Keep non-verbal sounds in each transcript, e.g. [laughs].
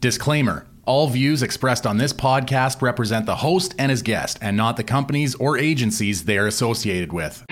Disclaimer All views expressed on this podcast represent the host and his guest, and not the companies or agencies they are associated with.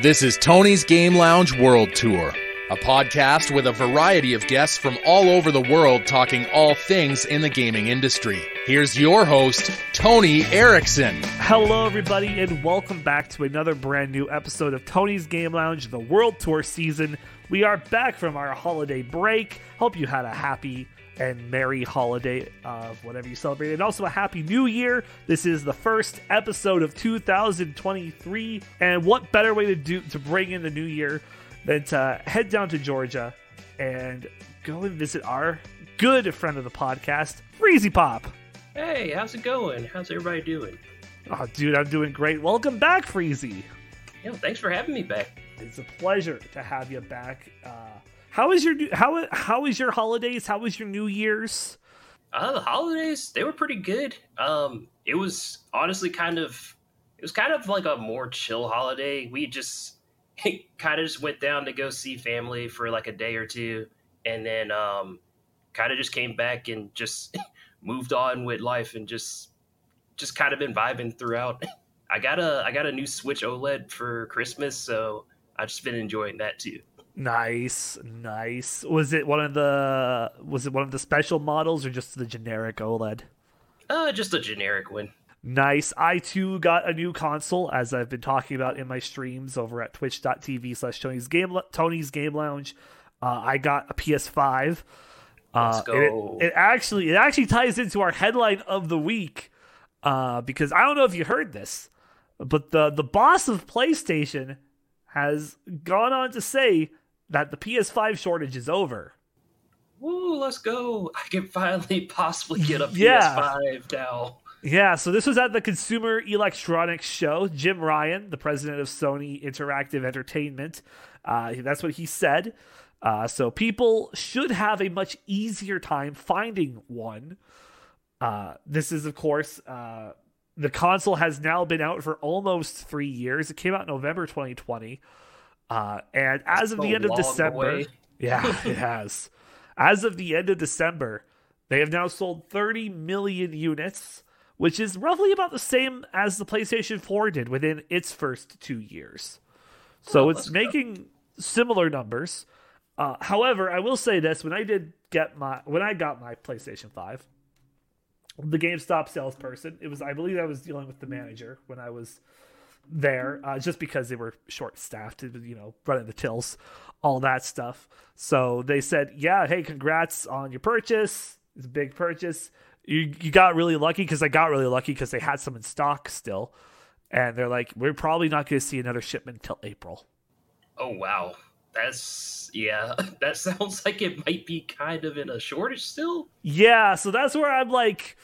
This is Tony's Game Lounge World Tour, a podcast with a variety of guests from all over the world talking all things in the gaming industry. Here's your host, Tony Erickson. Hello, everybody, and welcome back to another brand new episode of Tony's Game Lounge, the World Tour season. We are back from our holiday break. Hope you had a happy and merry holiday of whatever you celebrated, and also a happy new year. This is the first episode of 2023, and what better way to do to bring in the new year than to head down to Georgia and go and visit our good friend of the podcast, Freezy Pop. Hey, how's it going? How's everybody doing? Oh, dude, I'm doing great. Welcome back, Freezy. Yeah, thanks for having me back. It's a pleasure to have you back. Uh, how is your how how is your holidays? How was your New Year's? Uh, the holidays they were pretty good. Um, it was honestly kind of it was kind of like a more chill holiday. We just [laughs] kind of just went down to go see family for like a day or two, and then um, kind of just came back and just [laughs] moved on with life and just just kind of been vibing throughout. [laughs] I got a I got a new Switch OLED for Christmas, so I've just been enjoying that too. Nice, nice. Was it one of the was it one of the special models or just the generic OLED? Uh, just a generic one. Nice. I too got a new console, as I've been talking about in my streams over at twitch.tv slash Tony's Game Tony's Game Lounge. Uh, I got a PS5. Uh, Let's go. It, it, actually it actually ties into our headline of the week uh, because I don't know if you heard this, but the the boss of PlayStation has gone on to say that the PS5 shortage is over. Woo, let's go. I can finally possibly get a [laughs] Yeah. PS5 now. Yeah, so this was at the Consumer Electronics Show. Jim Ryan, the president of Sony Interactive Entertainment, uh, that's what he said. Uh, so people should have a much easier time finding one. Uh, this is, of course, uh, the console has now been out for almost three years. It came out in November 2020. Uh, and as of the end of December, way. [laughs] yeah, it has. As of the end of December, they have now sold 30 million units, which is roughly about the same as the PlayStation 4 did within its first two years. So Oh, it's let's go. making similar numbers. Uh, however, I will say this: when I did get my when I got my PlayStation 5, the GameStop salesperson, it was I believe I was dealing with the manager when I was there, uh, just because they were short staffed, you know, running the tills, all that stuff. So they said, "Yeah, hey, congrats on your purchase. It's a big purchase. You you got really lucky because I got really lucky because they had some in stock still." And they're like, "We're probably not going to see another shipment until April." Oh wow. That's yeah, [laughs] that sounds like it might be kind of in a shortage still. Yeah, so that's where I'm like,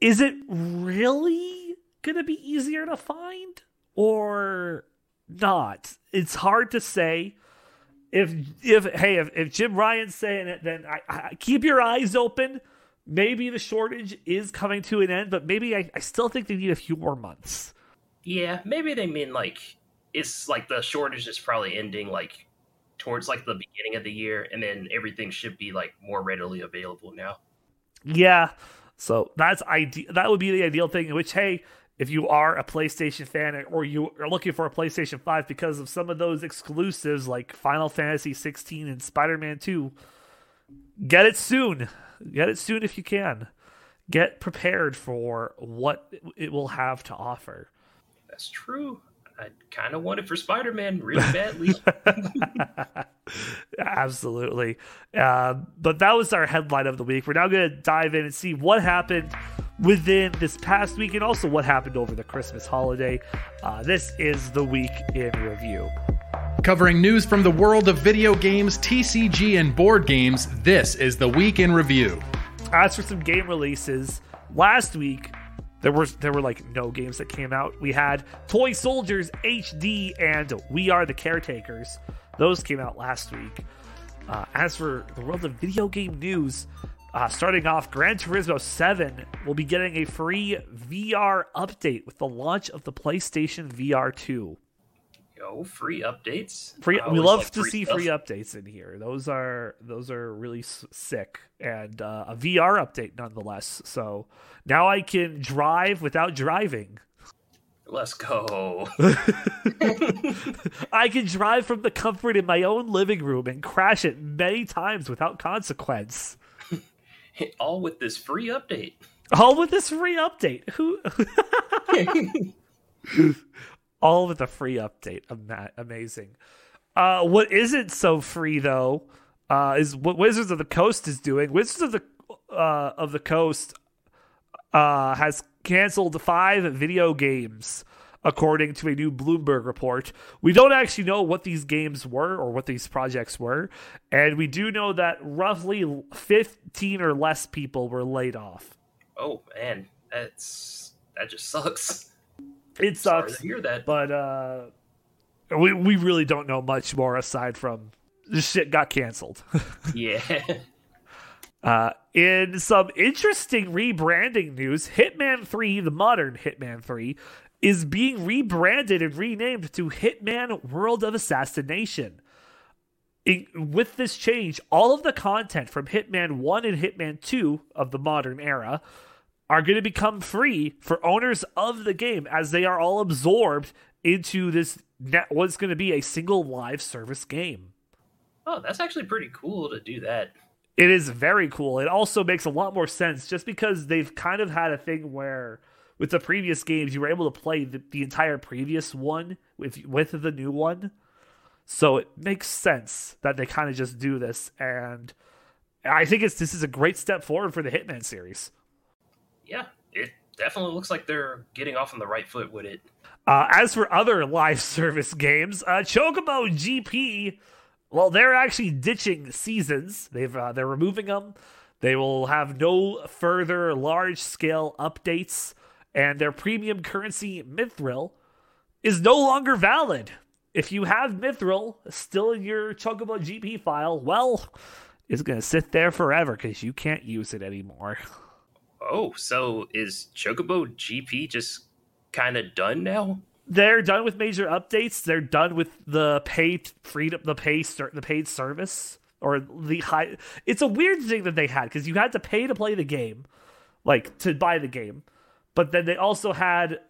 is it really gonna be easier to find or not? It's hard to say. If if hey if, if Jim Ryan's saying it, then I, I keep your eyes open. Maybe the shortage is coming to an end, but maybe I, I still think they need a few more months. Yeah, maybe they mean like it's like the shortage is probably ending like towards like the beginning of the year and then everything should be like more readily available now. Yeah. So that's ide- that would be the ideal thing in which hey, if you are a PlayStation fan or you are looking for a PlayStation 5 because of some of those exclusives like Final Fantasy 16 and Spider-Man 2, get it soon. Get it soon if you can. Get prepared for what it will have to offer. That's true. I kind of want it for Spider-Man really badly. [laughs] Absolutely. Uh, but that was our headline of the week. We're now going to dive in and see what happened within this past week and also what happened over the Christmas holiday. Uh, this is the week in review. Covering news from the world of video games, TCG, and board games, this is the Week in Review. As for some game releases, last week there was there were like no games that came out. We had Toy Soldiers HD and We Are the Caretakers. Those came out last week. Uh, as for the world of video game news, uh, starting off, Gran Turismo 7 will be getting a free VR update with the launch of the PlayStation VR 2. Yo, free updates. Free, we love like to see stuff. free updates in here. Those are those are really s- sick, and uh, a VR update nonetheless. So now I can drive without driving. Let's go. [laughs] [laughs] I can drive from the comfort in my own living room and crash it many times without consequence. [laughs] All with this free update. All with this free update. Who? All with a free update. Ama- Amazing. Uh, what isn't so free though uh, is what Wizards of the Coast is doing. Wizards of the uh, of the Coast uh, has canceled five video games, according to a new Bloomberg report. We don't actually know what these games were or what these projects were, and we do know that roughly 15 or less people were laid off. Oh man, that's that just [laughs] sucks. It Sorry sucks, to hear that. but uh, we we really don't know much more aside from the shit got canceled. [laughs] yeah. [laughs] Uh, in some interesting rebranding news, Hitman 3, the modern Hitman 3, is being rebranded and renamed to Hitman World of Assassination. In, with this change, all of the content from Hitman 1 and Hitman 2 of the modern era are going to become free for owners of the game as they are all absorbed into this net, what's going to be a single live service game. Oh, that's actually pretty cool to do that. It is very cool. It also makes a lot more sense just because they've kind of had a thing where with the previous games you were able to play the, the entire previous one with with the new one. So it makes sense that they kind of just do this and I think it's this is a great step forward for the Hitman series. Yeah, it definitely looks like they're getting off on the right foot with it. Uh, as for other [laughs] live service games, uh, Chocobo GP, well, they're actually ditching seasons. They've uh, they're removing them. They will have no further large scale updates, and their premium currency Mithril is no longer valid. If you have Mithril still in your Chocobo GP file, well, it's gonna sit there forever because you can't use it anymore. [laughs] Oh, so is Chocobo GP just kind of done now? they're done with major updates. They're done with the paid freedom, the ser- the paid service or the high. It's a weird thing that they had because you had to pay to play the game, like to buy the game, but then they also had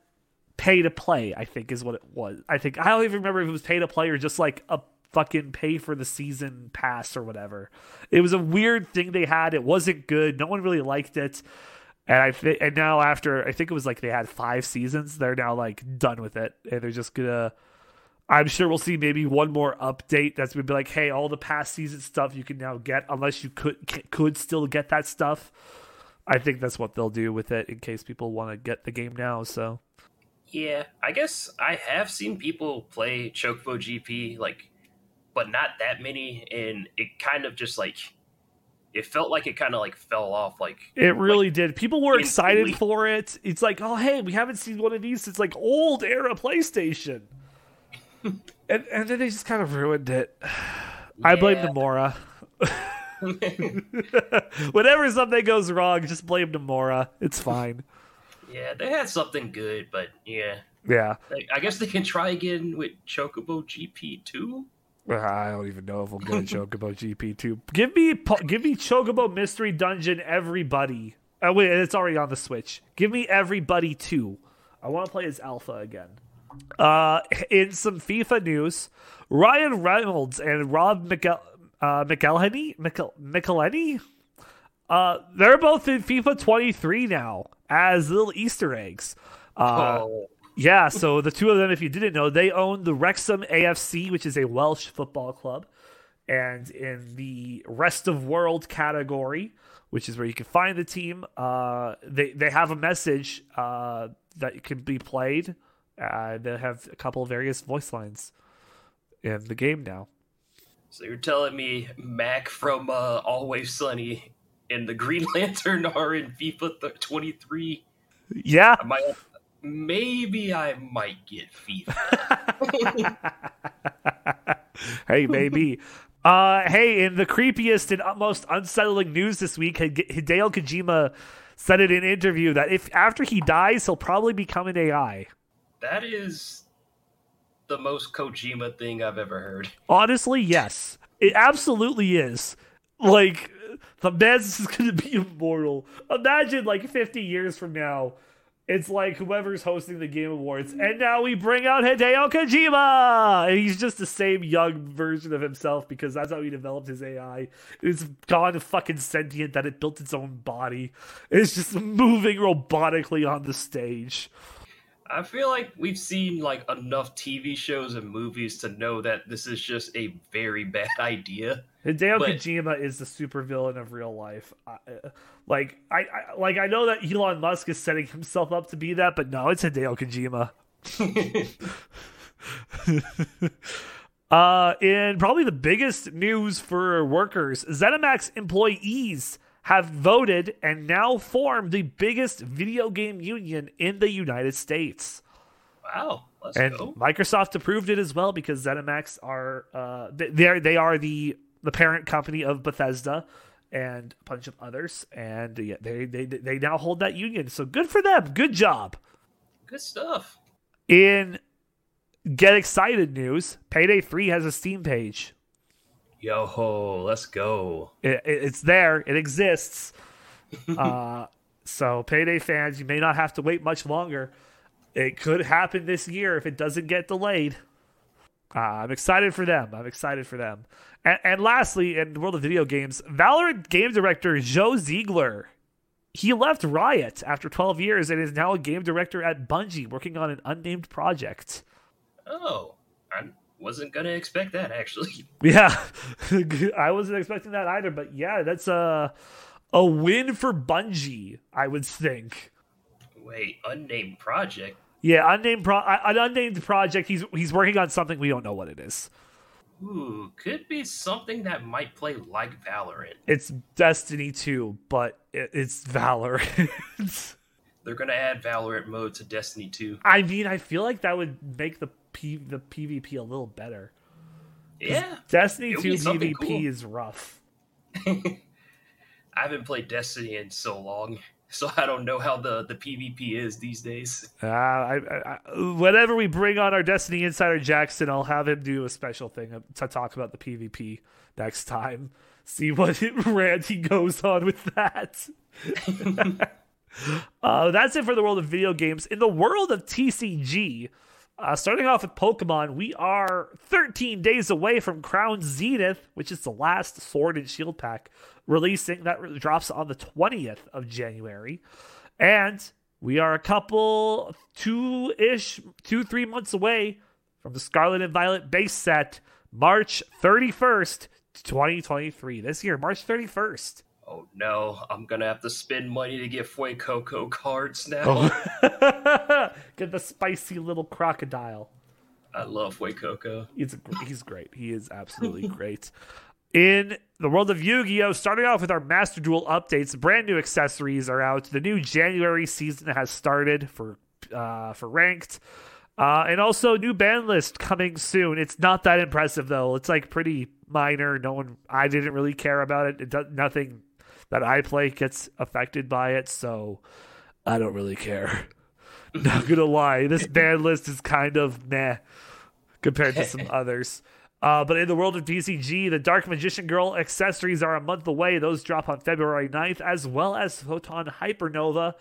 pay to play. I think is what it was. I think I don't even remember if it was pay to play or just like a fucking pay for the season pass or whatever. It was a weird thing they had. It wasn't good. No one really liked it. And I and now after I think it was like they had five seasons, they're now like done with it, and they're just gonna. I'm sure we'll see maybe one more update that's gonna be like, hey, all the past season stuff you can now get, unless you could could still get that stuff. I think that's what they'll do with it in case people want to get the game now. So Yeah, I guess I have seen people play Chocobo GP, like, but not that many, and it kind of just like it felt like it kind of like fell off. Like, it really did. People were excited for it. It's like, oh hey, we haven't seen one of these since like old era PlayStation, [laughs] and and then they just kind of ruined it. I blame Nomura. [laughs] [laughs] Whenever something goes wrong, just blame Nomura It's fine. yeah, they had something good, but yeah, Yeah. Like, I guess they can try again with Chocobo GP two. Uh, I don't even know if we'll get a Chocobo GP2. Give me give me Chocobo Mystery Dungeon Every Buddy. Oh wait, it's already on the Switch. Give me Every Buddy 2. I want to play as Alpha again. Uh in some FIFA news, Ryan Reynolds and Rob Mikel- uh McElhenney, McElhenney uh they're both in FIFA 23 now as little Easter eggs. Uh oh, yeah, so the two of them, if you didn't know, they own the Wrexham AFC, which is a Welsh football club. And in the rest of world category, which is where you can find the team, uh, they, they have a message uh, that can be played. Uh, they have a couple of various voice lines in the game now. so you're telling me Mac from uh, Always Sunny and the Green [laughs] Lantern are in FIFA th- 23? Yeah. I might, maybe I might get FIFA. [laughs] hey, maybe. Uh, hey, in the creepiest and most unsettling news this week, Hide- Hideo Kojima said in an interview that if after he dies, he'll probably become an AI. that is the most Kojima thing I've ever heard. Honestly, yes. It absolutely is. Like, the man's is going to be immortal. Imagine, like, 50 years from now, it's like whoever's hosting the Game Awards, and now we bring out Hideo Kojima! And he's just the same young version of himself because that's how he developed his AI. It's gone fucking sentient that it built its own body. It's just moving robotically on the stage. I feel like we've seen like enough TV shows and movies to know that this is just a very bad [laughs] idea. Hideo but... Kojima is the supervillain of real life. I, like I, I, like I know that Elon Musk is setting himself up to be that, but no, it's Hideo Kojima. [laughs] uh, and probably the biggest news for workers, ZeniMax employees have voted and now form the biggest video game union in the United States. Wow. Let's and go. Microsoft approved it as well because ZeniMax are uh, they are they are the the parent company of Bethesda and a bunch of others, and yeah, they they they now hold that union. So good for them. Good job. Good stuff. In get excited news, Payday Three has a Steam page. Yo ho, let's go. It, it, it's there. It exists. [laughs] uh, so Payday fans, you may not have to wait much longer. It could happen this year if it doesn't get delayed. Uh, I'm excited for them. I'm excited for them. And, and lastly, in the world of video games, Valorant game director Joe Ziegler. He left Riot after 12 years and is now a game director at Bungie, working on an unnamed project. Oh, I wasn't gonna expect that actually. [laughs] Yeah, [laughs] I wasn't expecting that either. But yeah, that's a a win for Bungie, I would think. Wait, unnamed project. Yeah, unnamed pro uh, an unnamed project. He's he's working on something we don't know what it is. Ooh, could be something that might play like Valorant. It's Destiny 2, but it, it's Valorant. [laughs] They're gonna add Valorant mode to Destiny 2. I mean, I feel like that would make the P the PvP a little better. Yeah, Destiny 2 PvP cool. is rough. [laughs] I haven't played Destiny in so long [laughs] so I don't know how the the PvP is these days. Uh, I, I, whenever we bring on our Destiny Insider Jackson, I'll have him do a special thing to talk about the PvP next time. See what [laughs] rant he goes on with that. [laughs] uh, that's it for the world of video games. In the world of TCG, uh, starting off with Pokemon, we are 13 days away from Crown Zenith, which is the last Sword and Shield pack releasing. That drops on the 20th of January. And we are a couple, two ish, two, three months away from the Scarlet and Violet base set, March 31st, 2023. This year, March 31st. Oh no, I'm gonna have to spend money to get Fuecoco cards now. Oh. [laughs] [laughs] get the spicy little crocodile. I love Fuecoco. He's he's great. He is absolutely [laughs] great. In the world of Yu-Gi-Oh, starting off with our Master Duel updates, brand new accessories are out. The new January season has started for uh, for ranked. Uh, and also new ban list coming soon. It's not that impressive though. It's like pretty minor. No one, I didn't really care about it. It does nothing that I play gets affected by it, so I don't really care. [laughs] Not gonna lie, this [laughs] band list is kind of meh compared to some [laughs] others. Uh, but in the world of DCG, the Dark Magician Girl accessories are a month away. Those drop on February 9th, as well as Photon Hypernova.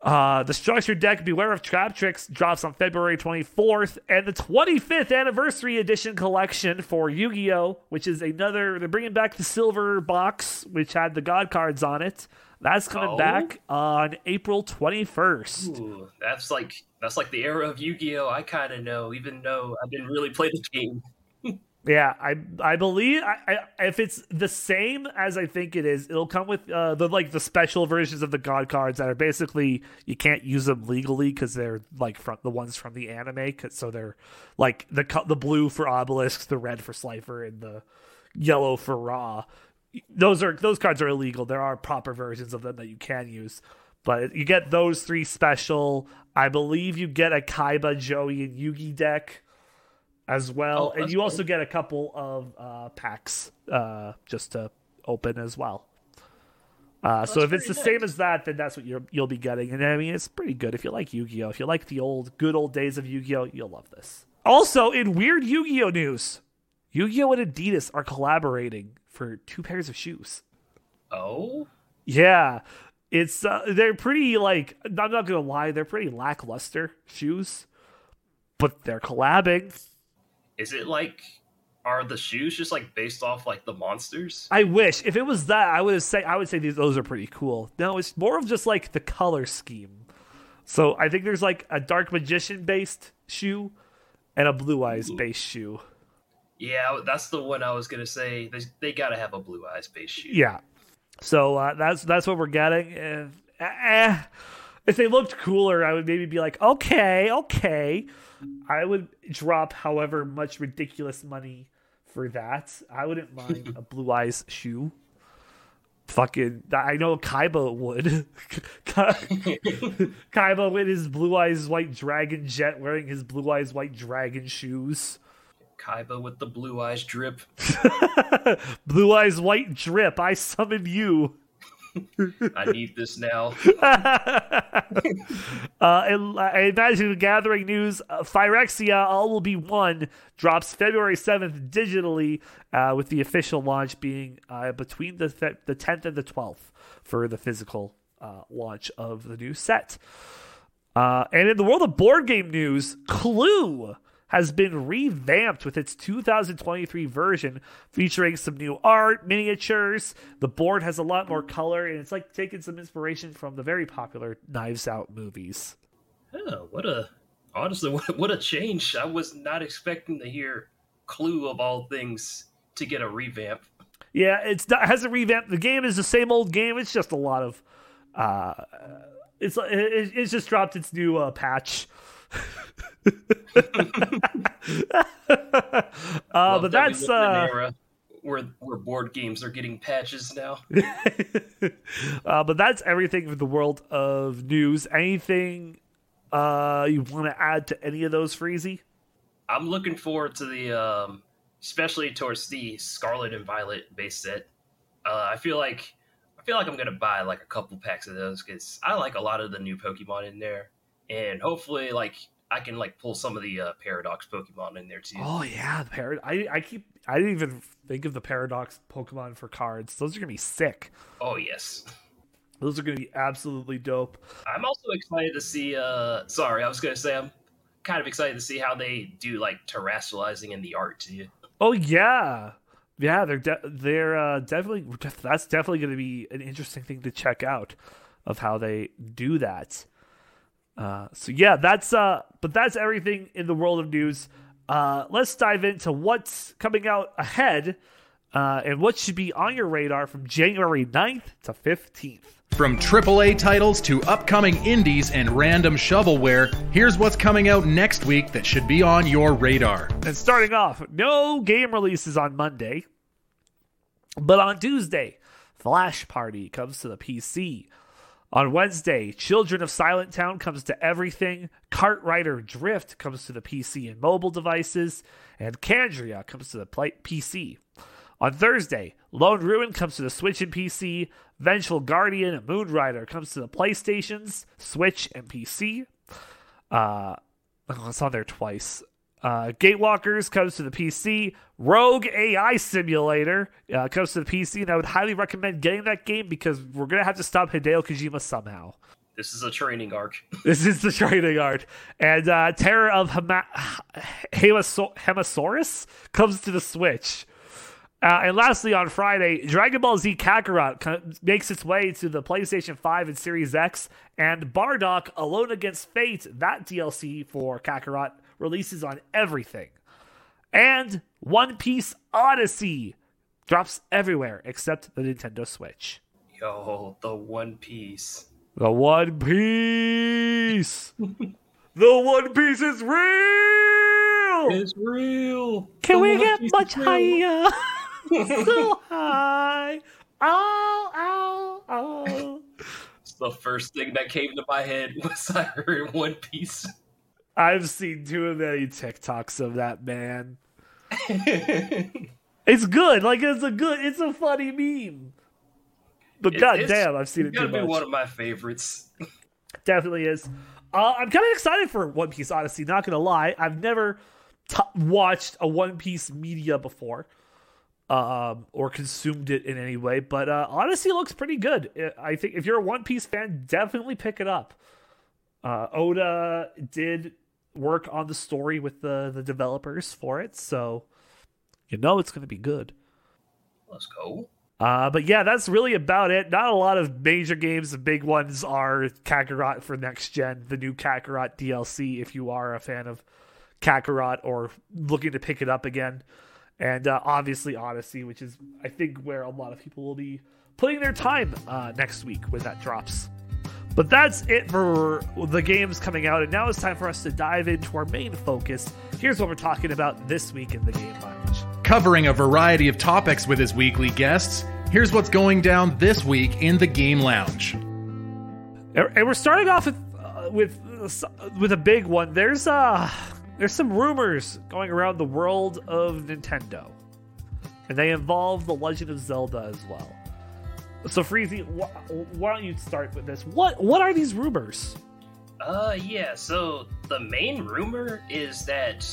Uh, the structured deck Beware of Traptrix drops on February 24th, and the 25th anniversary edition collection for Yu Gi Oh!, which is another, they're bringing back the silver box, which had the God cards on it. That's coming oh. back on April 21st. Ooh, that's like that's like the era of Yu Gi Oh! I kind of know, even though I didn't really play the game. Yeah, I I believe I, I, if it's the same as I think it is, it'll come with uh, the like the special versions of the god cards that are basically you can't use them legally because they're like from the ones from the anime. so they're like the the blue for Obelisk, the red for Slifer, and the yellow for Ra. Those are those cards are illegal. There are proper versions of them that you can use, but you get those three special. I believe you get a Kaiba, Joey, and Yugi deck as well, oh, and you cool. also get a couple of uh, packs uh, just to open as well. Uh, so if it's the nice. same as that, then that's what you will be getting, and I mean it's pretty good if you like Yu-Gi-Oh. If you like the old good old days of Yu-Gi-Oh, you'll love this. Also, in weird Yu Gi Oh news, Yu Gi Oh and Adidas are collaborating for two pairs of shoes. Oh, Yeah, it's uh, they're pretty like I'm not gonna lie, they're pretty lackluster shoes, but they're collabing. Is it like are the shoes just like based off like the monsters? I wish if it was that, I would say I would say these those are pretty cool. No, it's more of just like the color scheme. So I think there's like a dark magician based shoe and a blue eyes based shoe. Yeah, that's the one I was gonna say. They, they gotta have a blue eyes based shoe. Yeah. So uh, that's that's what we're getting. And eh, if they looked cooler, I would maybe be like, okay, okay. I would drop however much ridiculous money for that. I wouldn't mind a [laughs] blue eyes shoe. Fucking, I know Kaiba would. [laughs] Kaiba with his blue eyes white dragon jet, wearing his blue eyes white dragon shoes. Kaiba with the blue eyes drip. [laughs] blue eyes white drip. I summon you. I need this now. [laughs] uh, and I imagine gathering news. Uh, Phyrexia All Will Be One drops February 7th digitally, uh, with the official launch being uh, between the, th- the 10th and the 12th for the physical uh, launch of the new set. Uh, and in the world of board game news, Clue has been revamped with its 2023 version featuring some new art, miniatures. The board has a lot more color, and it's like taking some inspiration from the very popular Knives Out movies. Oh, what a honestly, [laughs] what, what a change! I was not expecting to hear Clue of all things to get a revamp. Yeah, it's not, it has a revamp. The game is the same old game. It's just a lot of, uh, it's it, it's just dropped its new uh, patch. [laughs] uh, but that's live in an uh, era where where board games are getting patches now. [laughs] uh, but that's everything for the world of news. Anything uh, you want to add to any of those, Freezy? I'm looking forward to the, um, especially towards the Scarlet and Violet base set. Uh, I feel like I feel like I'm gonna buy like a couple packs of those because I like a lot of the new Pokemon in there, and hopefully like I can like pull some of the uh, Paradox Pokemon in there too. Oh yeah, the parad. I I keep. I didn't even think of the paradox Pokemon for cards. Those are gonna be sick. Oh yes. Those are gonna be absolutely dope. I'm also excited to see. Uh, sorry, I was gonna say I'm kind of excited to see how they do like Terastallizing in the art too. Oh yeah, yeah. They're de- they're uh, definitely that's definitely going to be an interesting thing to check out of how they do that. Uh, so yeah, that's uh, but that's everything in the world of news. Uh, let's dive into what's coming out ahead uh, and what should be on your radar from January 9th to 15th. From AAA titles to upcoming indies and random shovelware, here's what's coming out next week that should be on your radar. And starting off, no game releases on Monday, but on Tuesday, Flash Party comes to the PC. On Wednesday, Children of Silent Town comes to everything. KartRider Drift comes to the PC and mobile devices, and Kandria comes to the PC. On Thursday, Lone Ruin comes to the Switch and PC. Vengeful Guardian and Moonrider comes to the PlayStations, Switch, and PC. Uh, oh, it's on there twice. Uh, Gatewalkers comes to the PC. Rogue AI Simulator uh, comes to the PC, and I would highly recommend getting that game because we're gonna have to stop Hideo Kojima somehow. This is a training arc. [laughs] This is the training art. And uh, Terror of Hema- Hemaso- Hemasaurus comes to the Switch. Uh, and lastly, on Friday, Dragon Ball Z Kakarot co- makes its way to the PlayStation 5 and Series X, and Bardock Alone Against Fate, that DLC for Kakarot, releases on everything. And One Piece Odyssey drops everywhere except the Nintendo Switch. Yo, the One Piece. The One Piece! [laughs] the One Piece is real! It's real. Can The we One get Piece much higher? [laughs] so high. Oh, oh, oh. It's the first thing that came to my head [laughs] was I heard One Piece. I've seen too many TikToks of that man. [laughs] It's good. Like it's a good. It's a funny meme. But It- god damn, I've seen it too much. one of my favorites. Definitely is. Uh, I'm kind of excited for One Piece Odyssey. Not gonna lie, I've never t- watched a One Piece media before um, or consumed it in any way, but uh, Odyssey looks pretty good. I think if you're a One Piece fan, definitely pick it up. Uh, Oda did work on the story with the the developers for it, so you know it's going to be good. Let's go. Uh, but yeah, that's really about it. Not a lot of major games. The big ones are Kakarot for next gen, the new Kakarot DLC. If you are a fan of Kakarot or looking to pick it up again, and uh, obviously Odyssey, which is I think where a lot of people will be putting their time uh, next week when that drops. But that's it for the games coming out, and now it's time for us to dive into our main focus. Here's what we're talking about this week in the Game Lounge. Covering a variety of topics with his weekly guests, here's what's going down this week in the Game Lounge. And we're starting off with uh, with uh, with a big one. There's uh there's some rumors going around the world of Nintendo, and they involve the Legend of Zelda as well. So Freezy, wh- why don't you start with this? What what are these rumors? Uh, yeah. So the main rumor is that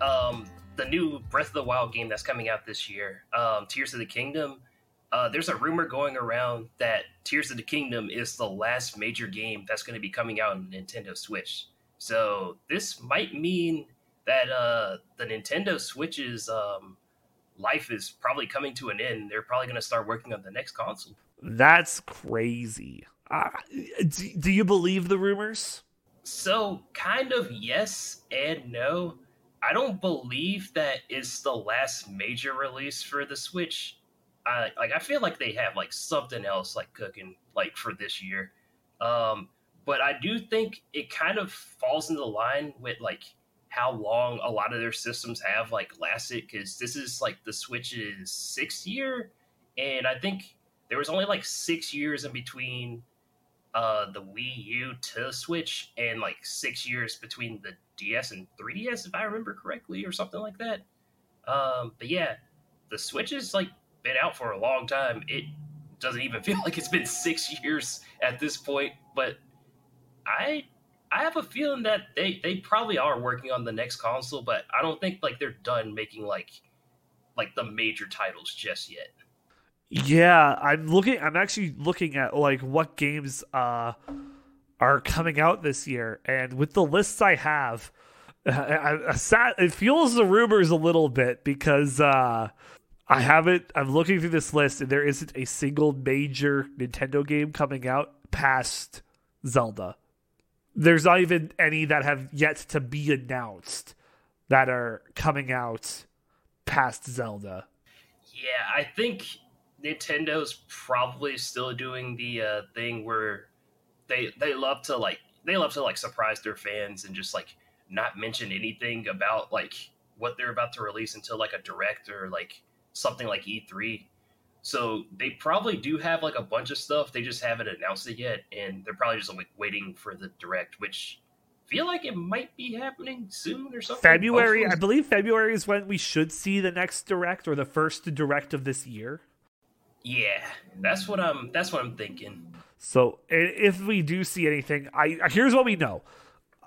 um, the new Breath of the Wild game that's coming out this year, um, Tears of the Kingdom. Uh, there's a rumor going around that Tears of the Kingdom is the last major game that's going to be coming out on Nintendo Switch. So this might mean that uh, the Nintendo Switch's um, life is probably coming to an end. They're probably going to start working on the next console. That's crazy. Uh, do, do you believe the rumors? So, kind of yes and no. I don't believe that it's the last major release for the Switch. I like I feel like they have like something else like cooking like for this year. Um, but I do think it kind of falls into line with like how long a lot of their systems have like lasted because this is like the Switch's sixth year, and I think there was only like six years in between uh, the Wii U to Switch, and like six years between the DS and 3DS, if I remember correctly, or something like that. Um, but yeah, the Switch has like been out for a long time. It doesn't even [laughs] feel like it's been six years at this point, but I I have a feeling that they they probably are working on the next console, but I don't think like they're done making like like the major titles just yet. Yeah, I'm looking. I'm actually looking at like what games uh are coming out this year, and with the lists I have, [laughs] I, I, I sat, it fuels the rumors a little bit because uh I haven't. I'm looking through this list, and there isn't a single major Nintendo game coming out past Zelda there's not even any that have yet to be announced that are coming out past Zelda. Yeah, I think Nintendo's probably still doing the uh, thing where they they love to like they love to like surprise their fans and just like not mention anything about like what they're about to release until like a direct or like something like E3. So they probably do have like a bunch of stuff. They just haven't announced it yet, and they're probably just like waiting for the direct, which feel like it might be happening soon or something. February, Hopefully. I believe February is when we should see the next direct or the first direct of this year. Yeah, that's what I'm. That's what I'm thinking. So if we do see anything, I here's what we know.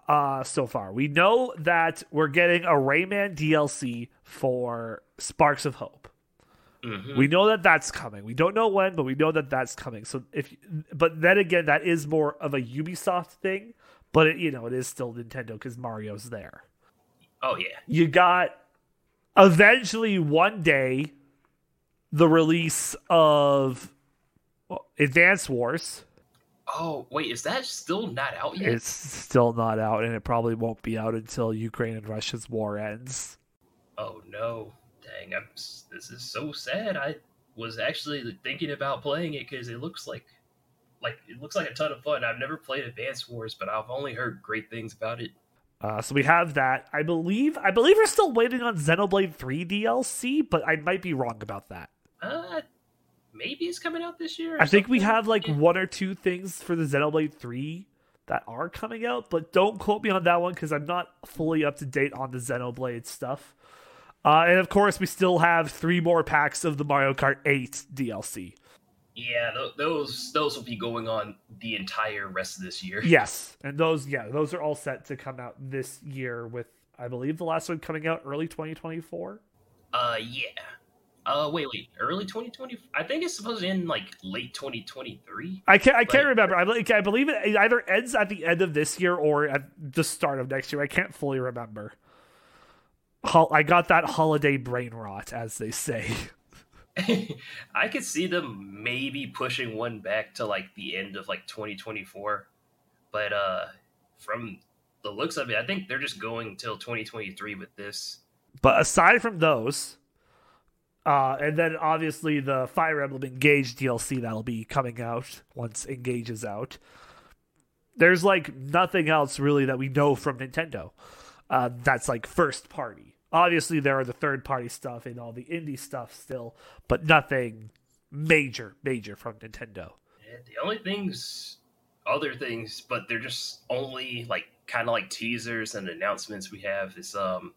Uh, so far, we know that we're getting a Rayman DLC for Sparks of Hope. Mm-hmm. We know that that's coming. We don't know when, but we know that that's coming. So if, but then again, that is more of a Ubisoft thing. But it, you know, it is still Nintendo because Mario's there. Oh yeah. You got eventually one day the release of Advance Wars. Oh wait, is that still not out yet? It's still not out, and it probably won't be out until Ukraine and Russia's war ends. Oh no dang, I'm, this is so sad. I was actually thinking about playing it because it looks like like it looks like a ton of fun. I've never played Advance Wars, but I've only heard great things about it. Uh, so we have that. I believe I believe we're still waiting on Xenoblade 3 DLC, but I might be wrong about that. Uh maybe it's coming out this year. I think we have like one or two things for the Xenoblade 3 that are coming out, but don't quote me on that one because I'm not fully up to date on the Xenoblade stuff. Uh, and of course, we still have three more packs of the Mario Kart 8 DLC. Yeah, th- those those will be going on the entire rest of this year. [laughs] Yes, and those yeah those are all set to come out this year with I believe the last one coming out early 2024. Uh, yeah. Uh, wait, wait. Early 2020? I think it's supposed to end like late 2023. I can't. I can't But- remember. I, I believe it either ends at the end of this year or at the start of next year. I can't fully remember. Hol- I got that holiday brain rot, as they say. [laughs] I could see them maybe pushing one back to like the end of like 2024, but uh, from the looks of it, I think they're just going till 2023 with this. But aside from those, uh, and then obviously the Fire Emblem Engage DLC that'll be coming out once Engage is out. There's like nothing else really that we know from Nintendo. Uh, that's like first party. Obviously, there are the third party stuff and all the indie stuff still, but nothing major, major from Nintendo. And the only things, other things, but they're just only like kind of like teasers and announcements we have is um,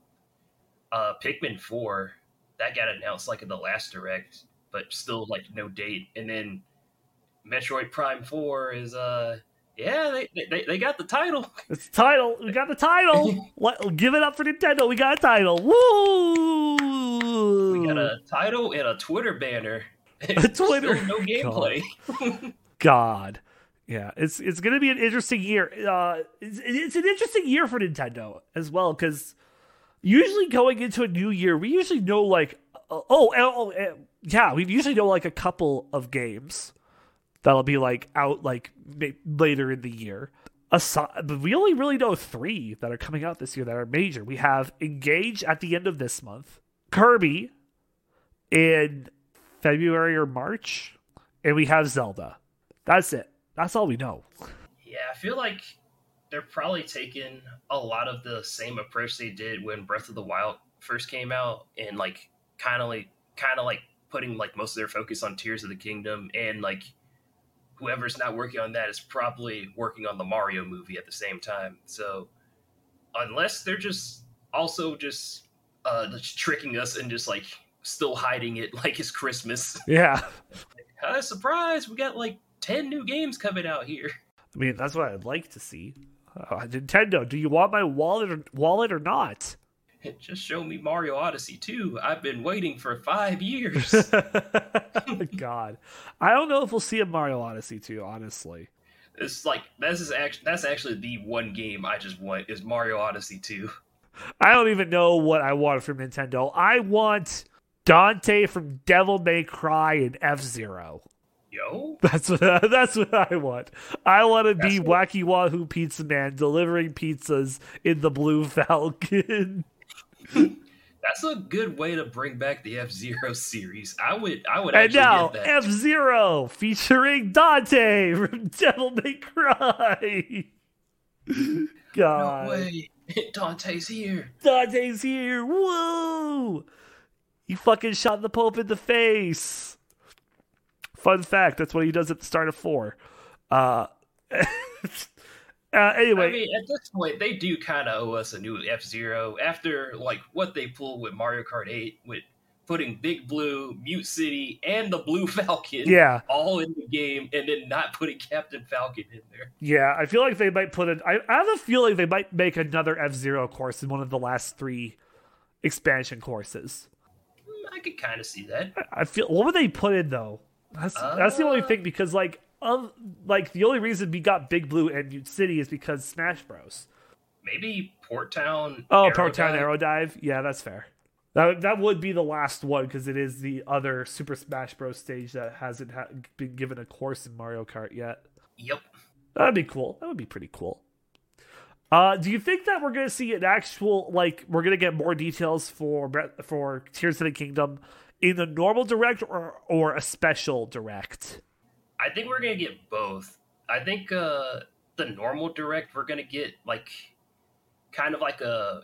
uh, Pikmin 4 that got announced like in the last direct, but still like no date. And then Metroid Prime 4 is uh, yeah, they they, they got the title. [laughs] It's the title. We got the title. [laughs] Let, give it up for Nintendo. We got a title. Woo! We got a title and a Twitter banner. [laughs] A Twitter- no gameplay. God. Yeah, it's it's gonna be an interesting year. Uh, it's, it's an interesting year for Nintendo as well because usually going into a new year, we usually know like oh oh, oh eh, yeah, we usually know like a couple of games that'll be like out like later in the year. Aside, we only really know three that are coming out this year that are major. We have Engage at the end of this month, Kirby in February or March, and we have Zelda. That's it. That's all we know. Yeah, I feel like they're probably taking a lot of the same approach they did when Breath of the Wild first came out, and like kind of like kind of like putting like most of their focus on Tears of the Kingdom, and like whoever's not working on that is probably working on the Mario movie at the same time. So unless they're just also just uh just tricking us and just like still hiding it [laughs] like it's Christmas. Yeah. [laughs] Uh, surprise! We got like ten new games coming out here. I mean, that's what I'd like to see. Uh, Nintendo, do you want my wallet or, wallet or not? Just show me Mario Odyssey 2. I've been waiting for five years. [laughs] God, I don't know if we'll see a Mario Odyssey 2, Honestly, it's like this is actually that's actually the one game I just want is Mario Odyssey 2. I don't even know what I want from Nintendo. I want Dante from Devil May Cry and F Zero. Yo, That's what [laughs] that's what I want. I want to be what- Wacky Wahoo Pizza Man delivering pizzas in the Blue Falcon. [laughs] [laughs] that's a good way to bring back the F Zero series. I would I would and actually now. F Zero featuring Dante from [laughs] Devil May Cry. [laughs] God, no way, Dante's here. Dante's here! Whoa! He fucking shot the Pope in the face. Fun fact: that's what he does at the start of four. Uh, uh anyway, I mean, at this point, they do kind of owe us a new F Zero after like what they pulled with Mario Kart 8 with putting Big Blue, Mute City, and the Blue [laughs] Falcon yeah, all in the game, and then not putting Captain Falcon in there. yeah. I feel like they might put it. I, I have a feeling they might make another F Zero course in one of the last three expansion courses. Mm, I could kind of see that. I feel what would they put in though? That's that's the only Uh. thing because like of like the only reason we got Big Blue and Mute City is because Smash Bros. Maybe Port Town. Oh, Port Town Aero Dive. Yeah, that's fair. That that would be the last one because it is the other Super Smash Bros. stage that hasn't ha- been given a course in Mario Kart yet. Yep. That'd be cool. That would be pretty cool. Uh, do you think that we're gonna see an actual like we're gonna get more details for for Tears of the Kingdom in the normal direct or or a special direct? I think we're gonna get both. I think uh the normal direct we're gonna get like kind of like a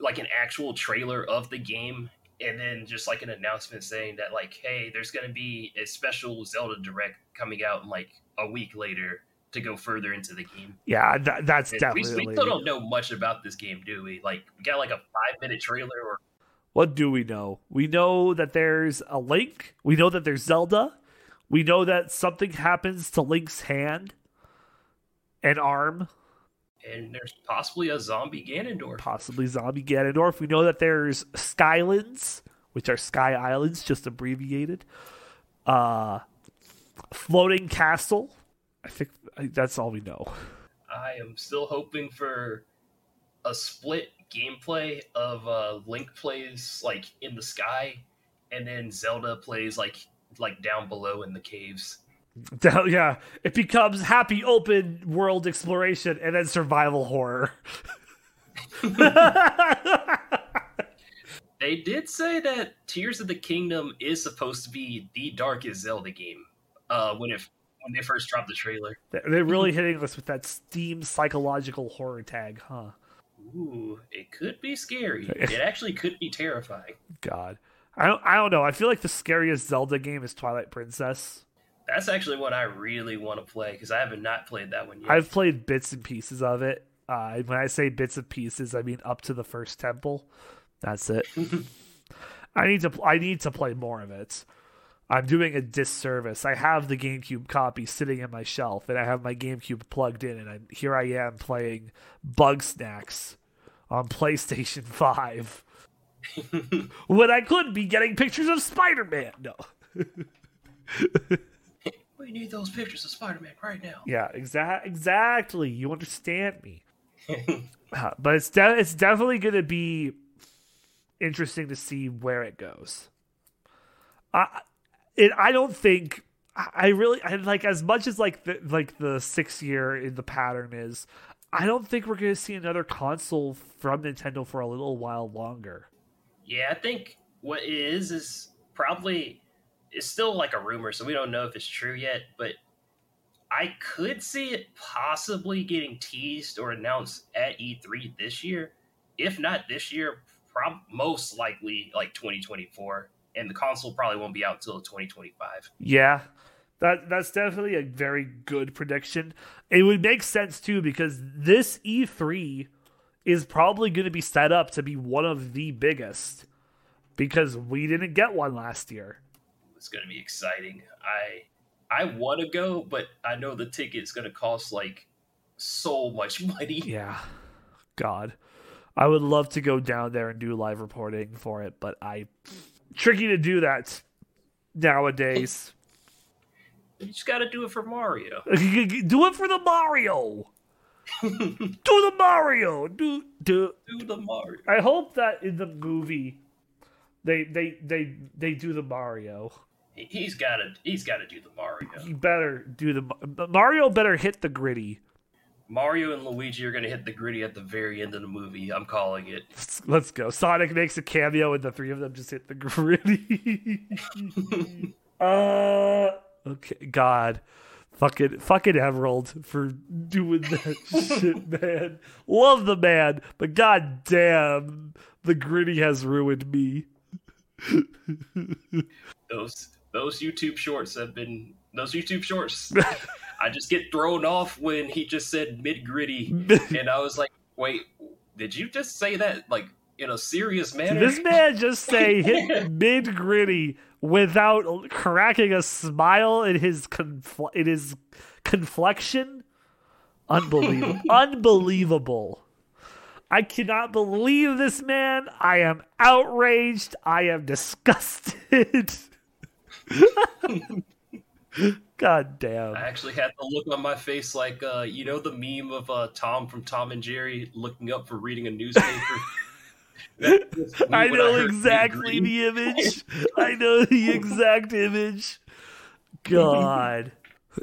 like an actual trailer of the game and then just like an announcement saying that like hey there's gonna be a special zelda direct coming out in like a week later to go further into the game Yeah, that, that's And we, definitely. we still don't know much about this game do we like we got like a five minute trailer or What do we know? We know that there's a Link. We know that there's Zelda. We know that something happens to Link's hand and arm. And there's possibly a zombie Ganondorf. Possibly zombie Ganondorf. We know that there's Skylands, which are Sky Islands, just abbreviated. Uh, floating castle. I think that's all we know. I am still hoping for a split gameplay of uh, Link plays like in the sky, and then Zelda plays like like down below in the caves. Yeah, it becomes happy open world exploration and then survival horror. [laughs] they did say that Tears of the Kingdom is supposed to be the darkest Zelda game. Uh, when it when they first dropped the trailer, they're really hitting us with that Steam psychological horror tag, huh? Ooh, it could be scary. [laughs] it actually could be terrifying. God, I don't. I don't know. I feel like the scariest Zelda game is Twilight Princess. That's actually what I really want to play because I haven't not played that one yet. I've played bits and pieces of it. Uh, when I say bits and pieces, I mean up to the first temple. That's it. [laughs] I need to. I need to play more of it. I'm doing a disservice. I have the GameCube copy sitting in my shelf, and I have my GameCube plugged in, and I'm, here I am playing Bugsnax on PlayStation [laughs] Five [laughs] when I could be getting pictures of Spider-Man. No. [laughs] we need those pictures of Spider-Man right now. Yeah, exa- exactly. You understand me. [laughs] uh, but it's de- it's definitely going to be interesting to see where it goes. I it, I don't think I really I, like as much as like the like the six year in the pattern is. I don't think we're going to see another console from Nintendo for a little while longer. Yeah, I think what it is is probably it's still like a rumor, so we don't know if it's true yet. But I could see it possibly getting teased or announced at E3 this year. If not this year, prob- most likely like 2024 and the console probably won't be out until 2025. Yeah. That that's definitely a very good prediction. It would make sense too because this E3 is probably going to be set up to be one of the biggest because we didn't get one last year. It's going to be exciting. I I want to go, but I know the ticket's going to cost like so much [laughs] money. Yeah. God. I would love to go down there and do live reporting for it, but I tricky to do that nowadays. You just got to do it for Mario. [laughs] do it for the Mario. Do the Mario. Do do do the Mario. I hope that in the movie they they they they do the Mario. He's got to he's got to do the Mario. He better do the Mario better hit the gritty. Mario and Luigi are going to hit the gritty at the very end of the movie. I'm calling it. Let's, go. Sonic makes a cameo, and the three of them just hit the gritty. [laughs] [laughs] uh, okay, God, fucking, fucking Emerald for doing that [laughs] shit, man. Love the man, but god damn, the gritty has ruined me. [laughs] those those YouTube shorts have been those YouTube shorts. [laughs] I just get thrown off when he just said mid gritty, and I was like, "Wait, did you just say that like in a serious manner?" This man just say [laughs] hit mid gritty without cracking a smile in his confl- in his conflection. Unbelievable! [laughs] Unbelievable! I cannot believe this man. I am outraged. I am disgusted. [laughs] God damn. I actually had the look on my face like uh, you know the meme of uh, Tom from Tom and Jerry looking up for reading a newspaper. I know I exactly the image. [laughs] I know the exact image. God.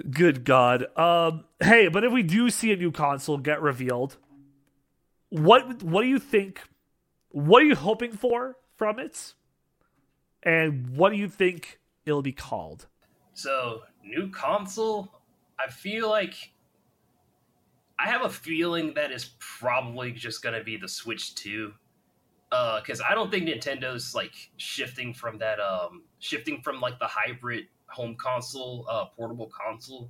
Good God. Um hey, but if we do see a new console get revealed, what what do you think what are you hoping for from it? And what do you think it'll be called? So, new console, I feel like I have a feeling that is probably just going to be the Switch 2 uh cuz I don't think Nintendo's like shifting from that um shifting from like the hybrid home console uh portable console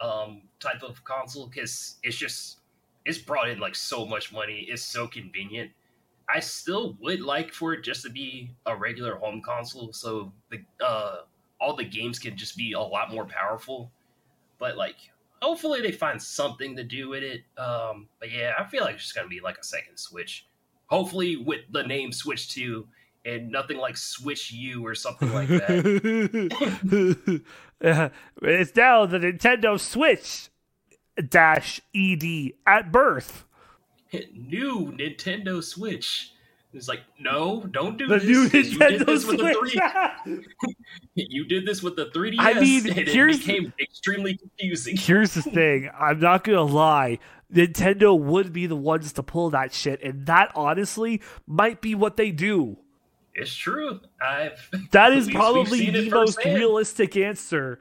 um type of console cuz it's just it's brought in like so much money. It's so convenient. I still would like for it just to be a regular home console so the uh all the games can just be a lot more powerful. But like hopefully they find something to do with it. Um, but yeah, I feel like it's just gonna be like a second Switch. Hopefully with the name Switch Two and nothing like Switch U or something like [laughs] that. It's now the Nintendo Switch dash ed at birth. [laughs] New Nintendo Switch. It's like, no, don't do The this. new 'cause [laughs] you did this with the 3 You did this with the 3DS. I mean, and it became extremely confusing. Here's the thing. I'm not gonna lie. Nintendo would be the ones to pull that shit, and that honestly might be what they do. It's true. I've [laughs] That at is probably the most realistic answer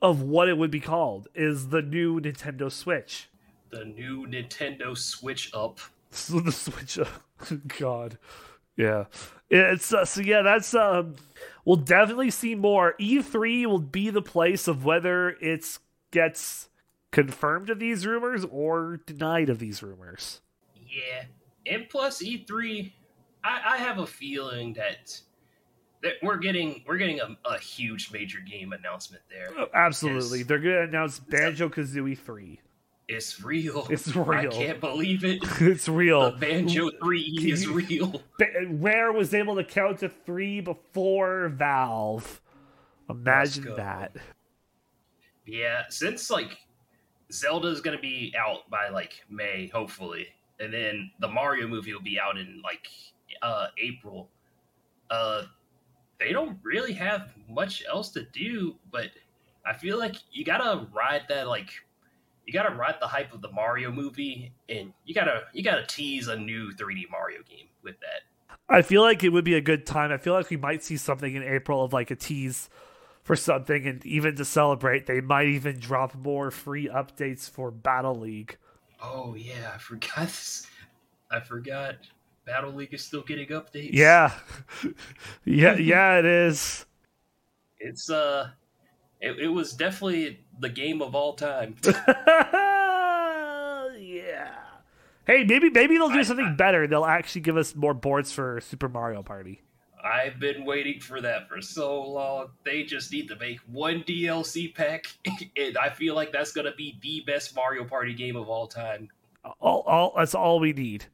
of what it would be called is the new Nintendo Switch. the new Nintendo Switch up. So [laughs] the Switch. Up. [laughs] God, yeah. It's uh, so yeah. That's um. We'll definitely see more. E3 will be the place of whether it's gets confirmed of these rumors or denied of these rumors. Yeah, and plus E3, I, I have a feeling that that we're getting we're getting a, a huge major game announcement there. Oh, Absolutely, they're gonna announce Banjo Kazooie Three. It's real. It's [laughs] real. I can't believe it. [laughs] it's The real. [laughs] Banjo 3 is real. Rare was able to count to three before Valve. Imagine that. Yeah, since like Zelda's gonna be out by like May, hopefully, and then the Mario movie will be out in like uh April. Uh they don't really have much else to do, but I feel like you gotta ride that like you gotta ride the hype of the Mario movie and you gotta you gotta tease a new 3D Mario game with that. I feel like it would be a good time. I feel like we might see something in April of like a tease for something, and even to celebrate, they might even drop more free updates for Battle League. Oh yeah, I forgot this. I forgot Battle League is still getting updates. Yeah, [laughs] yeah, [laughs] yeah. It is. it's uh it, it was definitely the game of all time [laughs] yeah. Hey, maybe maybe they'll do I- something I- better. They'll actually give us more boards for Super Mario Party. I've been waiting for that for so long they just need to make one dlc pack [laughs] and i feel like that's gonna be the best mario party game of all time All, all that's all we need.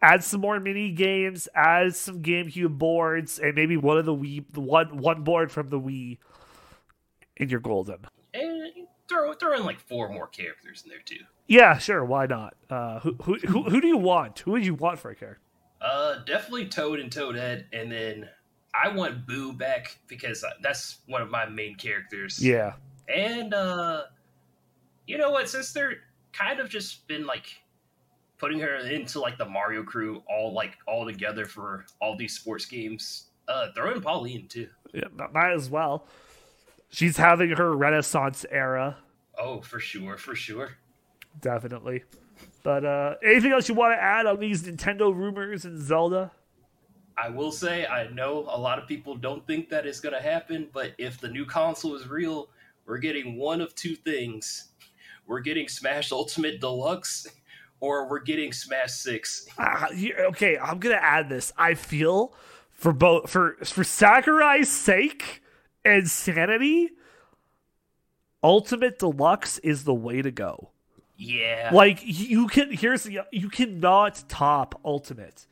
Add some more mini games. Add some GameCube boards, and maybe one of the Wii, the one one board from the Wii, and you're golden. and throw throw in like four more characters in there too Yeah, sure. Why not? Uh, who, who who who do you want? Who would you want for a character? Uh definitely toad and Toadette, and then i want boo back because that's one of my main characters Yeah, And uh you know what, since they're kind of just been like putting her into like the Mario crew all like all together for all these sports games, uh throw in Pauline too. yeah, might as well. She's having her Renaissance era, Oh, for sure, for sure. definitely. But uh, anything else you want to add on these Nintendo rumors and Zelda? I will say I know a lot of people don't think that is gonna happen, but if the new console is real, we're getting one of two things. We're getting Smash Ultimate Deluxe or we're getting Smash Six. Uh, okay, I'm gonna add this. I feel for both for for Sakurai's sake and sanity, Ultimate Deluxe is the way to go. Yeah. Like you can here's the you cannot top Ultimate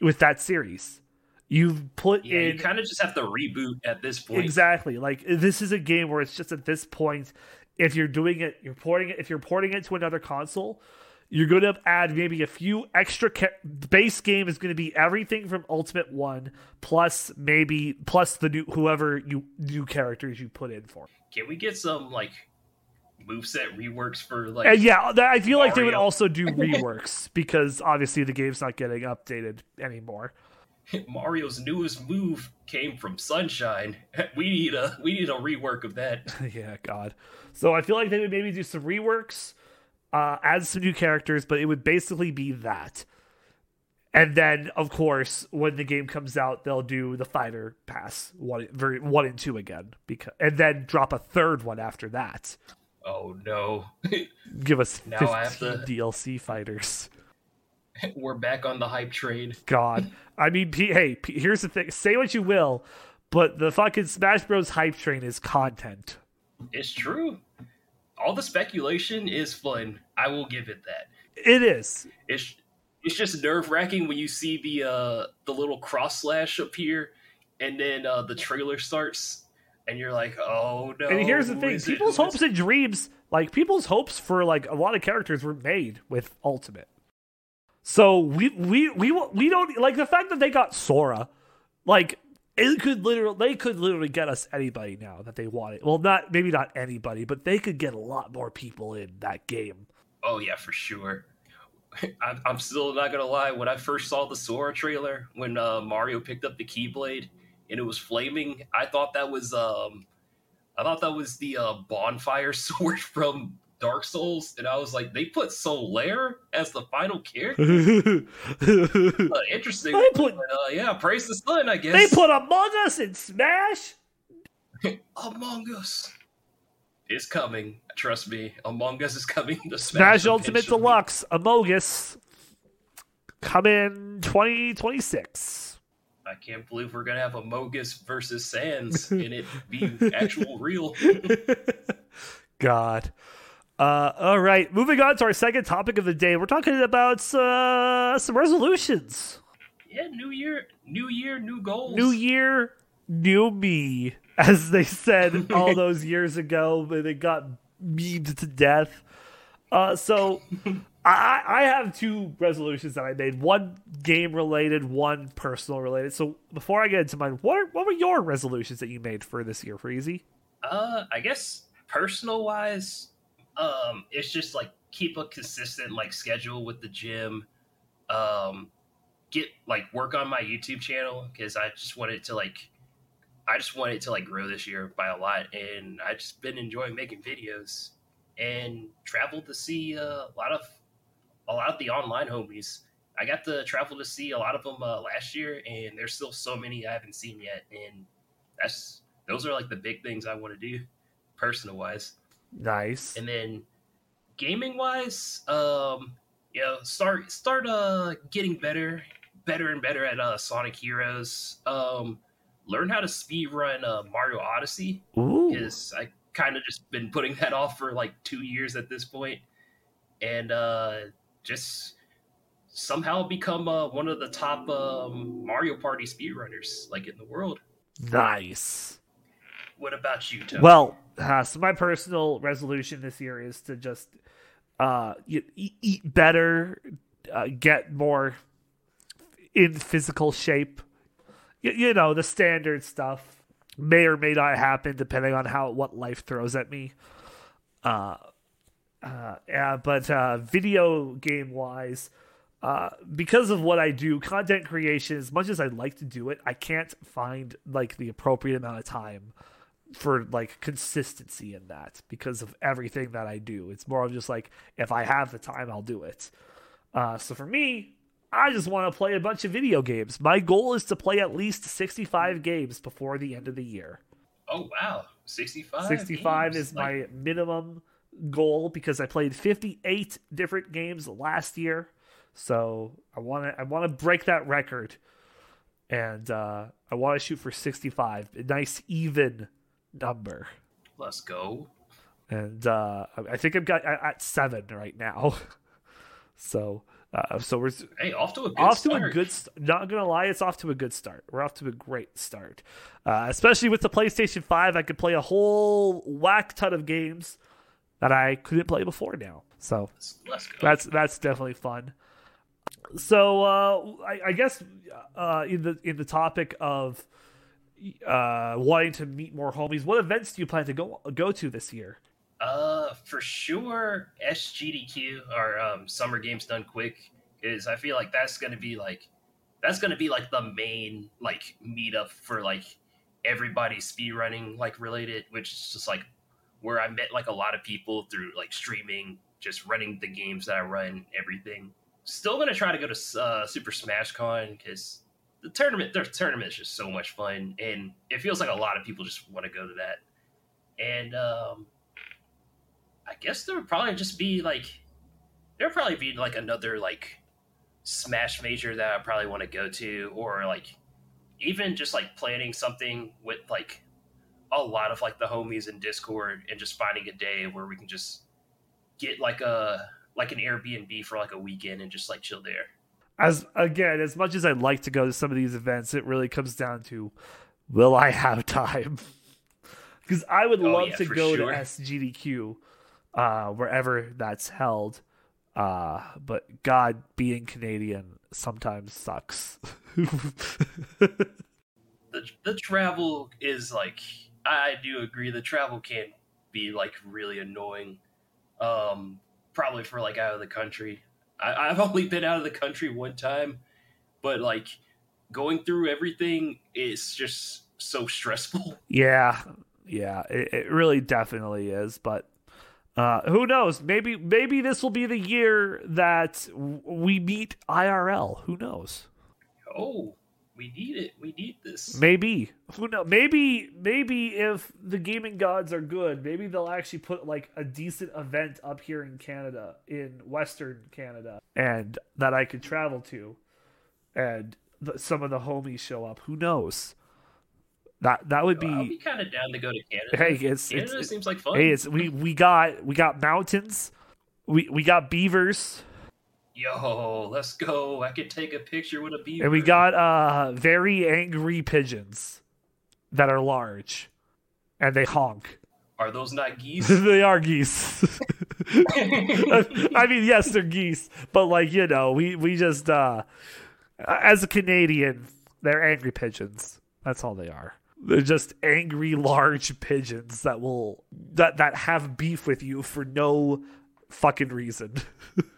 with that series. You've put Yeah, in you kind of just have to reboot at this point. Exactly. Like this is a game where it's just at this point, if you're doing it, you're porting it. If you're porting it to another console, you're going to add maybe a few extra. Ca- base game is going to be everything from Ultimate One plus maybe plus the new whoever you new characters you put in for. Can we get some like moveset reworks for like? And yeah, that- I feel like they would also do [laughs] reworks because obviously the game's not getting updated anymore. [laughs] Mario's newest move came from Sunshine. [laughs] We need a we need a rework of that. yeah, God. So I feel like they would maybe do some reworks, uh, add some new characters, but it would basically be that. And then, of course, when the game comes out, they'll do the fighter pass one, very one and two again, because and then drop a third one after that. Oh no, Give us Now fifteen I have to- DLC fighters. [laughs] we're back on the hype train. God, I mean, P- hey, P- here's the thing: say what you will, but the fucking Smash Bros. hype train is content. It's true. all the speculation is fun. I will give it that. It is. It's it's just nerve wracking when you see the uh the little cross slash appear, and then uh the trailer starts, and you're like, oh no. and here's the thing: people's [laughs] hopes and dreams, like people's hopes for like a lot of characters, were made with Ultimate. So we we we we don't like the fact that they got Sora, like it could literally they could literally get us anybody now that they wanted. Well, not maybe not anybody, but they could get a lot more people in that game. Oh yeah, for sure. [laughs] I'm, I'm still not gonna lie. When I first saw the Sora trailer, when uh, Mario picked up the Keyblade and it was flaming, I thought that was um, I thought that was the uh, bonfire [laughs] sword from Dark Souls, and I was like, they put Solaire as the final character. [laughs] Uh, interesting. They put- But, uh, yeah, praise the sun, I guess. They put Among Us in Smash. [laughs] Among Us is coming. Trust me, Among Us is coming to Smash Smash, Ultimate. Deluxe Amogus come in 2026. I can't believe we're gonna have a Mogus versus Sans [laughs] and it be actual real. [laughs] God. Uh, all right, moving on to our second topic of the day. We're talking about uh, some resolutions. Yeah, new year, new year, new goals. New year, new me, as they said all [laughs] those years ago, but they got memed to death. Uh, so I, I have two resolutions that I made. One game related, one personal related. So before I get into mine, what are, what were your resolutions that you made for this year, Freezy? Uh, I guess personal wise, um, it's just like keep a consistent like schedule with the gym. Um, get like work on my YouTube channel because I just wanted to like, I just wanted to like grow this year by a lot, and I just been enjoying making videos and travel to see uh, a lot of a lot of the online homies. I got to travel to see a lot of them uh, last year, and there's still so many I haven't seen yet, and that's those are like the big things I want to do, personal wise. Nice. And then gaming wise, um, you know, start start uh getting better, better and better at uh Sonic Heroes. Um, learn how to speed run uh, Mario Odyssey because I kind of just been putting that off for like two years at this point, and uh, just somehow become uh, one of the top um, Mario Party speedrunners like in the world. Nice. What about you, Tony? Well, uh, so my personal resolution this year is to just uh, eat, eat better, uh, get more in physical shape. You, you know the standard stuff may or may not happen depending on how what life throws at me. Uh, uh, yeah, but uh, video game wise, uh, because of what I do, content creation, as much as I'd like to do it, I can't find like the appropriate amount of time for like consistency in that because of everything that I do. It's more of just like if I have the time, I'll do it. Uh, so for me, I just want to play a bunch of video games. My goal is to play at least 65 games before the end of the year. oh wow, sixty-five. 65 games. is Like, my minimum goal because I played 58 different games last year. So I want to I want to break that record, and uh, I want to shoot for 65, a nice even number. Let's go. And uh, I- think I've got at seven right now. [laughs] so uh, so we're Hey, off to a good off start. to a good st- not gonna lie it's off to a good start we're off to a great start uh, especially with the playstation 5 i could play a whole whack ton of games that i couldn't play before now so Let's, let's go. that's that's definitely fun so uh, I, I guess uh, in the in the topic of uh, wanting to meet more homies what events do you plan to go go to this year Uh, for sure, SGDQ or um, Summer Games Done Quick is. I feel like that's gonna be like that's gonna be like the main like meetup for like everybody speedrunning like related, which is just like where I met like a lot of people through like streaming, just running the games that I run, everything. Still gonna try to go to uh, Super Smash Con because the tournament, their tournament is just so much fun, and it feels like a lot of people just want to go to that. And um, I guess there would probably just be like there would probably be like another like smash major that I probably want to go to, or like even just like planning something with like a lot of like the homies in Discord and just finding a day where we can just get like a like an Airbnb for like a weekend and just like chill there. As again, as much as I'd like to go to some of these events, it really comes down to will I have time? [laughs] Because I would Oh, love yeah, to go sure. to SGDQ, uh, wherever that's held. Uh, but God, being Canadian sometimes sucks. [laughs] The the travel is like I do agree the travel can be like really annoying. Um probably for like out of the country. I, I've [laughs] only been out of the country one time, but like going through everything is just so stressful. [laughs] Yeah, yeah, it, it really definitely is. But uh, who knows? Maybe maybe this will be the year that w- we meet IRL. Who knows? Oh, we need it. We need this. Maybe who know? Maybe maybe if the gaming gods are good, maybe they'll actually put like a decent event up here in Canada, in Western Canada, and that I could travel to, and the, some of the homies show up. Who knows? That that would I'll be. be kind of down to go to Canada. Hey, it's, Canada it's, seems like fun. Hey, it's we we got we got mountains, we we got beavers, Yo, let's go. I could take a picture with a beaver. and we got uh very angry pigeons that are large, and they honk. Are those not geese? [laughs] they are geese. [laughs] I mean, yes, they're geese, but like you know, we we just uh as a Canadian, they're angry pigeons. That's all they are. They're just angry large pigeons that will that that have beef with you for no fucking reason. [laughs]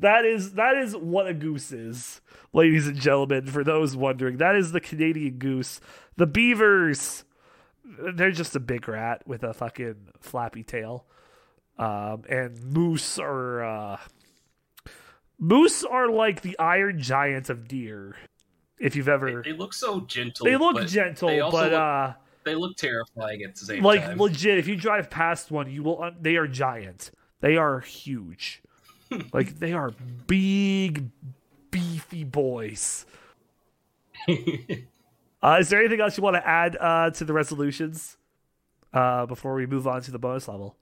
that is that is what a goose is, ladies and gentlemen. For those wondering, that is the Canadian goose. The beavers, they're just a big rat with a fucking flappy tail. Um, and moose are uh, moose are like the iron giant of deer. If you've ever, They look so gentle. they look gentle, they but look- uh, they look terrifying at the same like time. legit. If you drive past one, you will. Un- they are giant. They are huge. Like they are big, beefy boys. [laughs] Uh, is there anything else you want to add uh, to the resolutions uh, before we move on to the bonus level?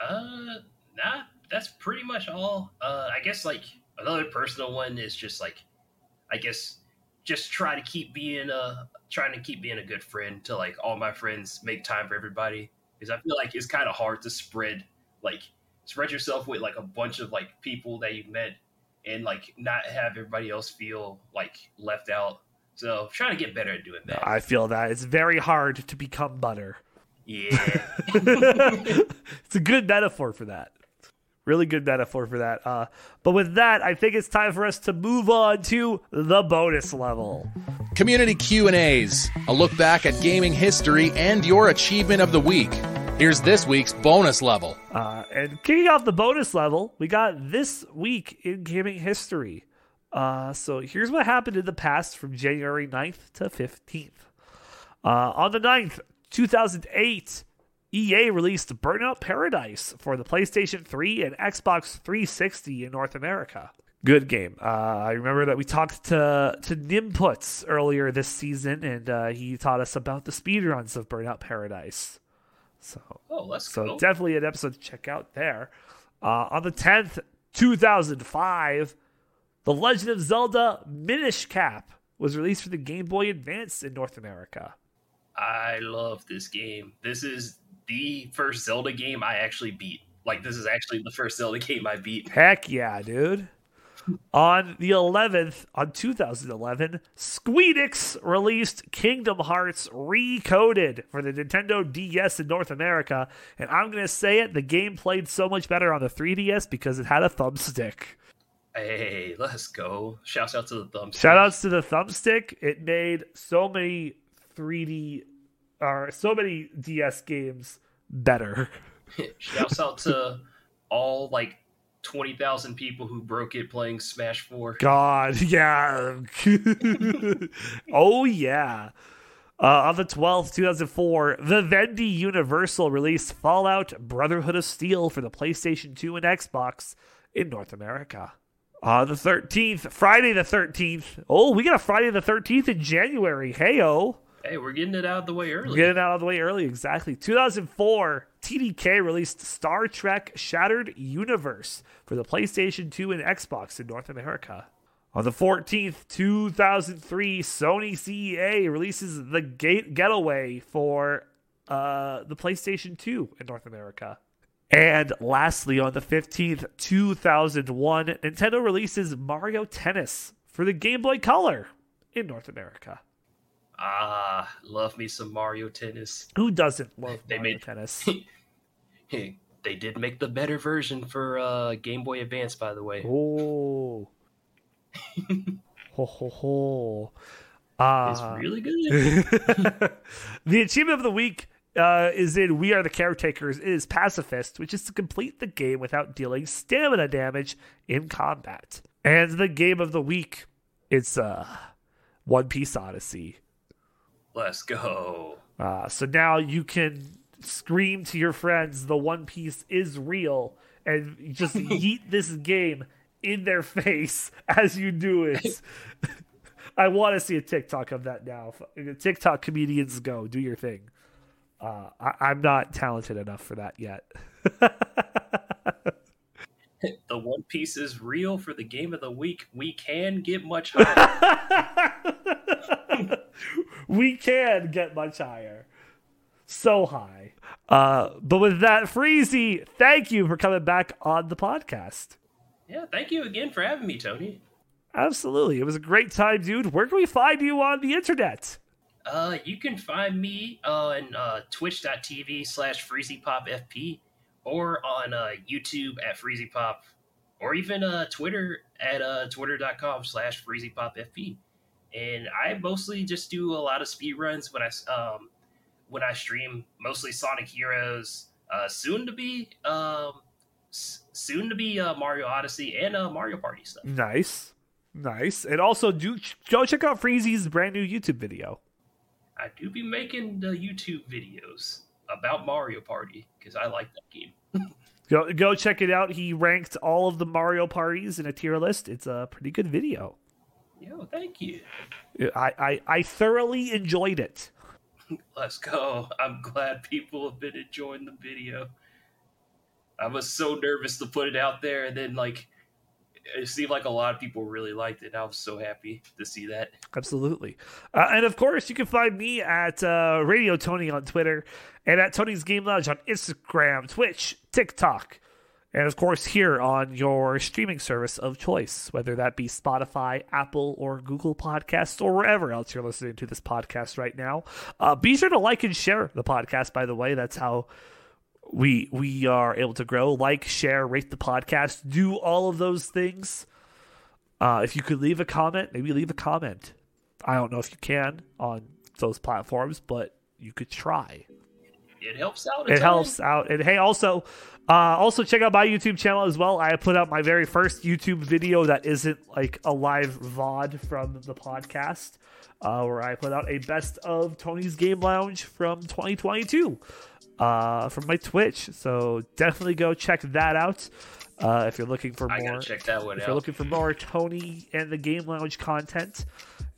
Uh, nah, that's pretty much all. Uh, I guess like another personal one is just like, I guess just try to keep being a trying to keep being a good friend to like all my friends. Make time for everybody because I feel like it's kind of hard to spread like spread yourself with like a bunch of like people that you've met and like not have everybody else feel like left out. So trying to get better at doing that. I feel that it's very hard to become butter. Yeah. [laughs] [laughs] it's a good metaphor for that. Really good metaphor for that. Uh, but with that, I think it's time for us to move on to the bonus level. Community Q&As, a look back at gaming history and your achievement of the week. Here's this week's bonus level. Uh, and kicking off the bonus level, we got this week in gaming history. Uh, so here's what happened in the past from January 9th to 15th. Uh, on the 9th, 2008, EA released Burnout Paradise for the PlayStation 3 and Xbox 360 in North America. Good game. Uh, I remember that we talked to to Nimputs earlier this season, and uh, he taught us about the speedruns of Burnout Paradise. So oh, let's so go. definitely an episode to check out there. Uh, on the 10th, 2005, The Legend of Zelda Minish Cap was released for the Game Boy Advance in North America. I love this game. This is the first Zelda game I actually beat. Like this is actually the first Zelda [laughs] game I beat. Heck yeah, dude. On the 11th, on 2011, Squeenix released Kingdom Hearts Recoded for the Nintendo DS in North America. And I'm going to say it, the game played so much better on the 3DS because it had a thumbstick. Hey, let's go. Shouts out to the thumbs. Shout outs to the thumbstick. It made so many 3D or so many DS games better. [laughs] Shouts out to all like twenty thousand people who broke it playing Smash Four. God, [laughs] yeah. [laughs] oh yeah. Uh, on the 12th, 2004, Vivendi Universal released Fallout Brotherhood of Steel for the PlayStation 2 and Xbox in North America. On the 13th, Friday the 13th. Oh, we got a Friday the 13th in January. Hey, oh. Hey, we're getting it out of the way early. Getting out of the way early, exactly. 2004, TDK released Star Trek Shattered Universe for the PlayStation 2 and Xbox in North America. On the 14th, 2003, Sony CEA releases The Gate Getaway for uh, the PlayStation 2 in North America. And lastly, on the 15th, 2001, Nintendo releases Mario Tennis for the Game Boy Color in North America. Ah, love me some Mario Tennis. Who doesn't love They Mario made- Tennis? [laughs] they did make the better version for uh, Game Boy Advance, by the way. Oh. [laughs] ho ho ho. Uh, It's really good. [laughs] the achievement of the week uh, is in We Are the Caretakers is Pacifist, which is to complete the game without dealing stamina damage in combat. And the game of the week, it's uh, One Piece Odyssey. Let's go. Uh, so now you can scream to your friends, the One Piece is real, and just [laughs] yeet this game in their face [laughs] as you do it. [laughs] I want to see a TikTok of that now. TikTok comedians go, do your thing. Uh, I, I'm not talented enough for that yet. The One Piece is real for the game of the week. We can get much higher. [laughs] we can get much higher. So high. Uh, but with that, Freezy, thank you for coming back on the podcast. yeah, thank you again for having me, Tony. Absolutely. It was a great time, dude. Where can we find you on the internet? Uh, you can find me on uh, twitch.tv slash freezypopfp or on uh, YouTube at freezypop or even uh, Twitter at uh, twitter.com slash freezypopfp. And I mostly just do a lot of speed runs when I um, when I stream, mostly Sonic Heroes, uh, soon to be um, soon to be uh, Mario Odyssey and uh, Mario Party stuff. Nice. Nice. And also do go check out Freezy's brand new YouTube video. I do be making the YouTube videos about Mario Party because I like that game. [laughs] Go go check it out. He ranked all of the Mario parties in a tier list. It's a pretty good video. Yo, thank you. I, I, I thoroughly enjoyed it. Let's go. I'm glad people have been enjoying the video. I was so nervous to put it out there, and then like it seemed like a lot of people really liked it. I was so happy to see that. Absolutely. Uh, and of course, you can find me at uh, Radio Tony on Twitter and at Tony's Game Lounge on Instagram, Twitch, TikTok, and of course, here on your streaming service of choice, whether that be Spotify, Apple, or Google Podcasts, or wherever else you're listening to this podcast right now. Uh, be sure to like and share the podcast, by the way. That's how we we are able to grow like share rate the podcast do all of those things uh, if you could leave a comment maybe leave a comment i don't know if you can on those platforms but you could try It helps out. it helps out and hey also uh, also check out my youtube channel as well i put out my very first youtube video that isn't like a live vod from the podcast uh, where i put out a best of tony's game lounge from 2022 uh, from my twitch so definitely go check that out uh, if you're looking for more check that one if out. you're looking for more Tony and the Game Lounge content,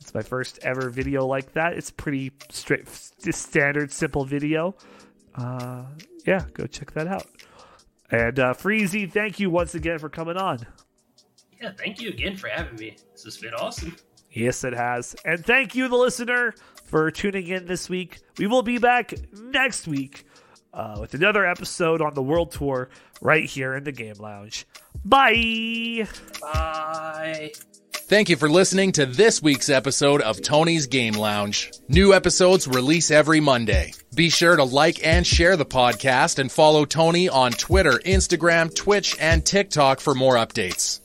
it's my first ever video like that. It's pretty straight, standard, simple video. Uh, yeah, go check that out. And uh, Freezy, thank you once again for coming on. yeah, thank you again for having me. This has been awesome. Yes, it has. And thank you, the listener, for tuning in this week. We will be back next week uh, with another episode on the World Tour right here in the Game Lounge. Bye. Bye. Thank you for listening to this week's episode of Tony's Game Lounge. New episodes release every Monday. Be sure to like and share the podcast and follow Tony on Twitter, Instagram, Twitch, and TikTok for more updates.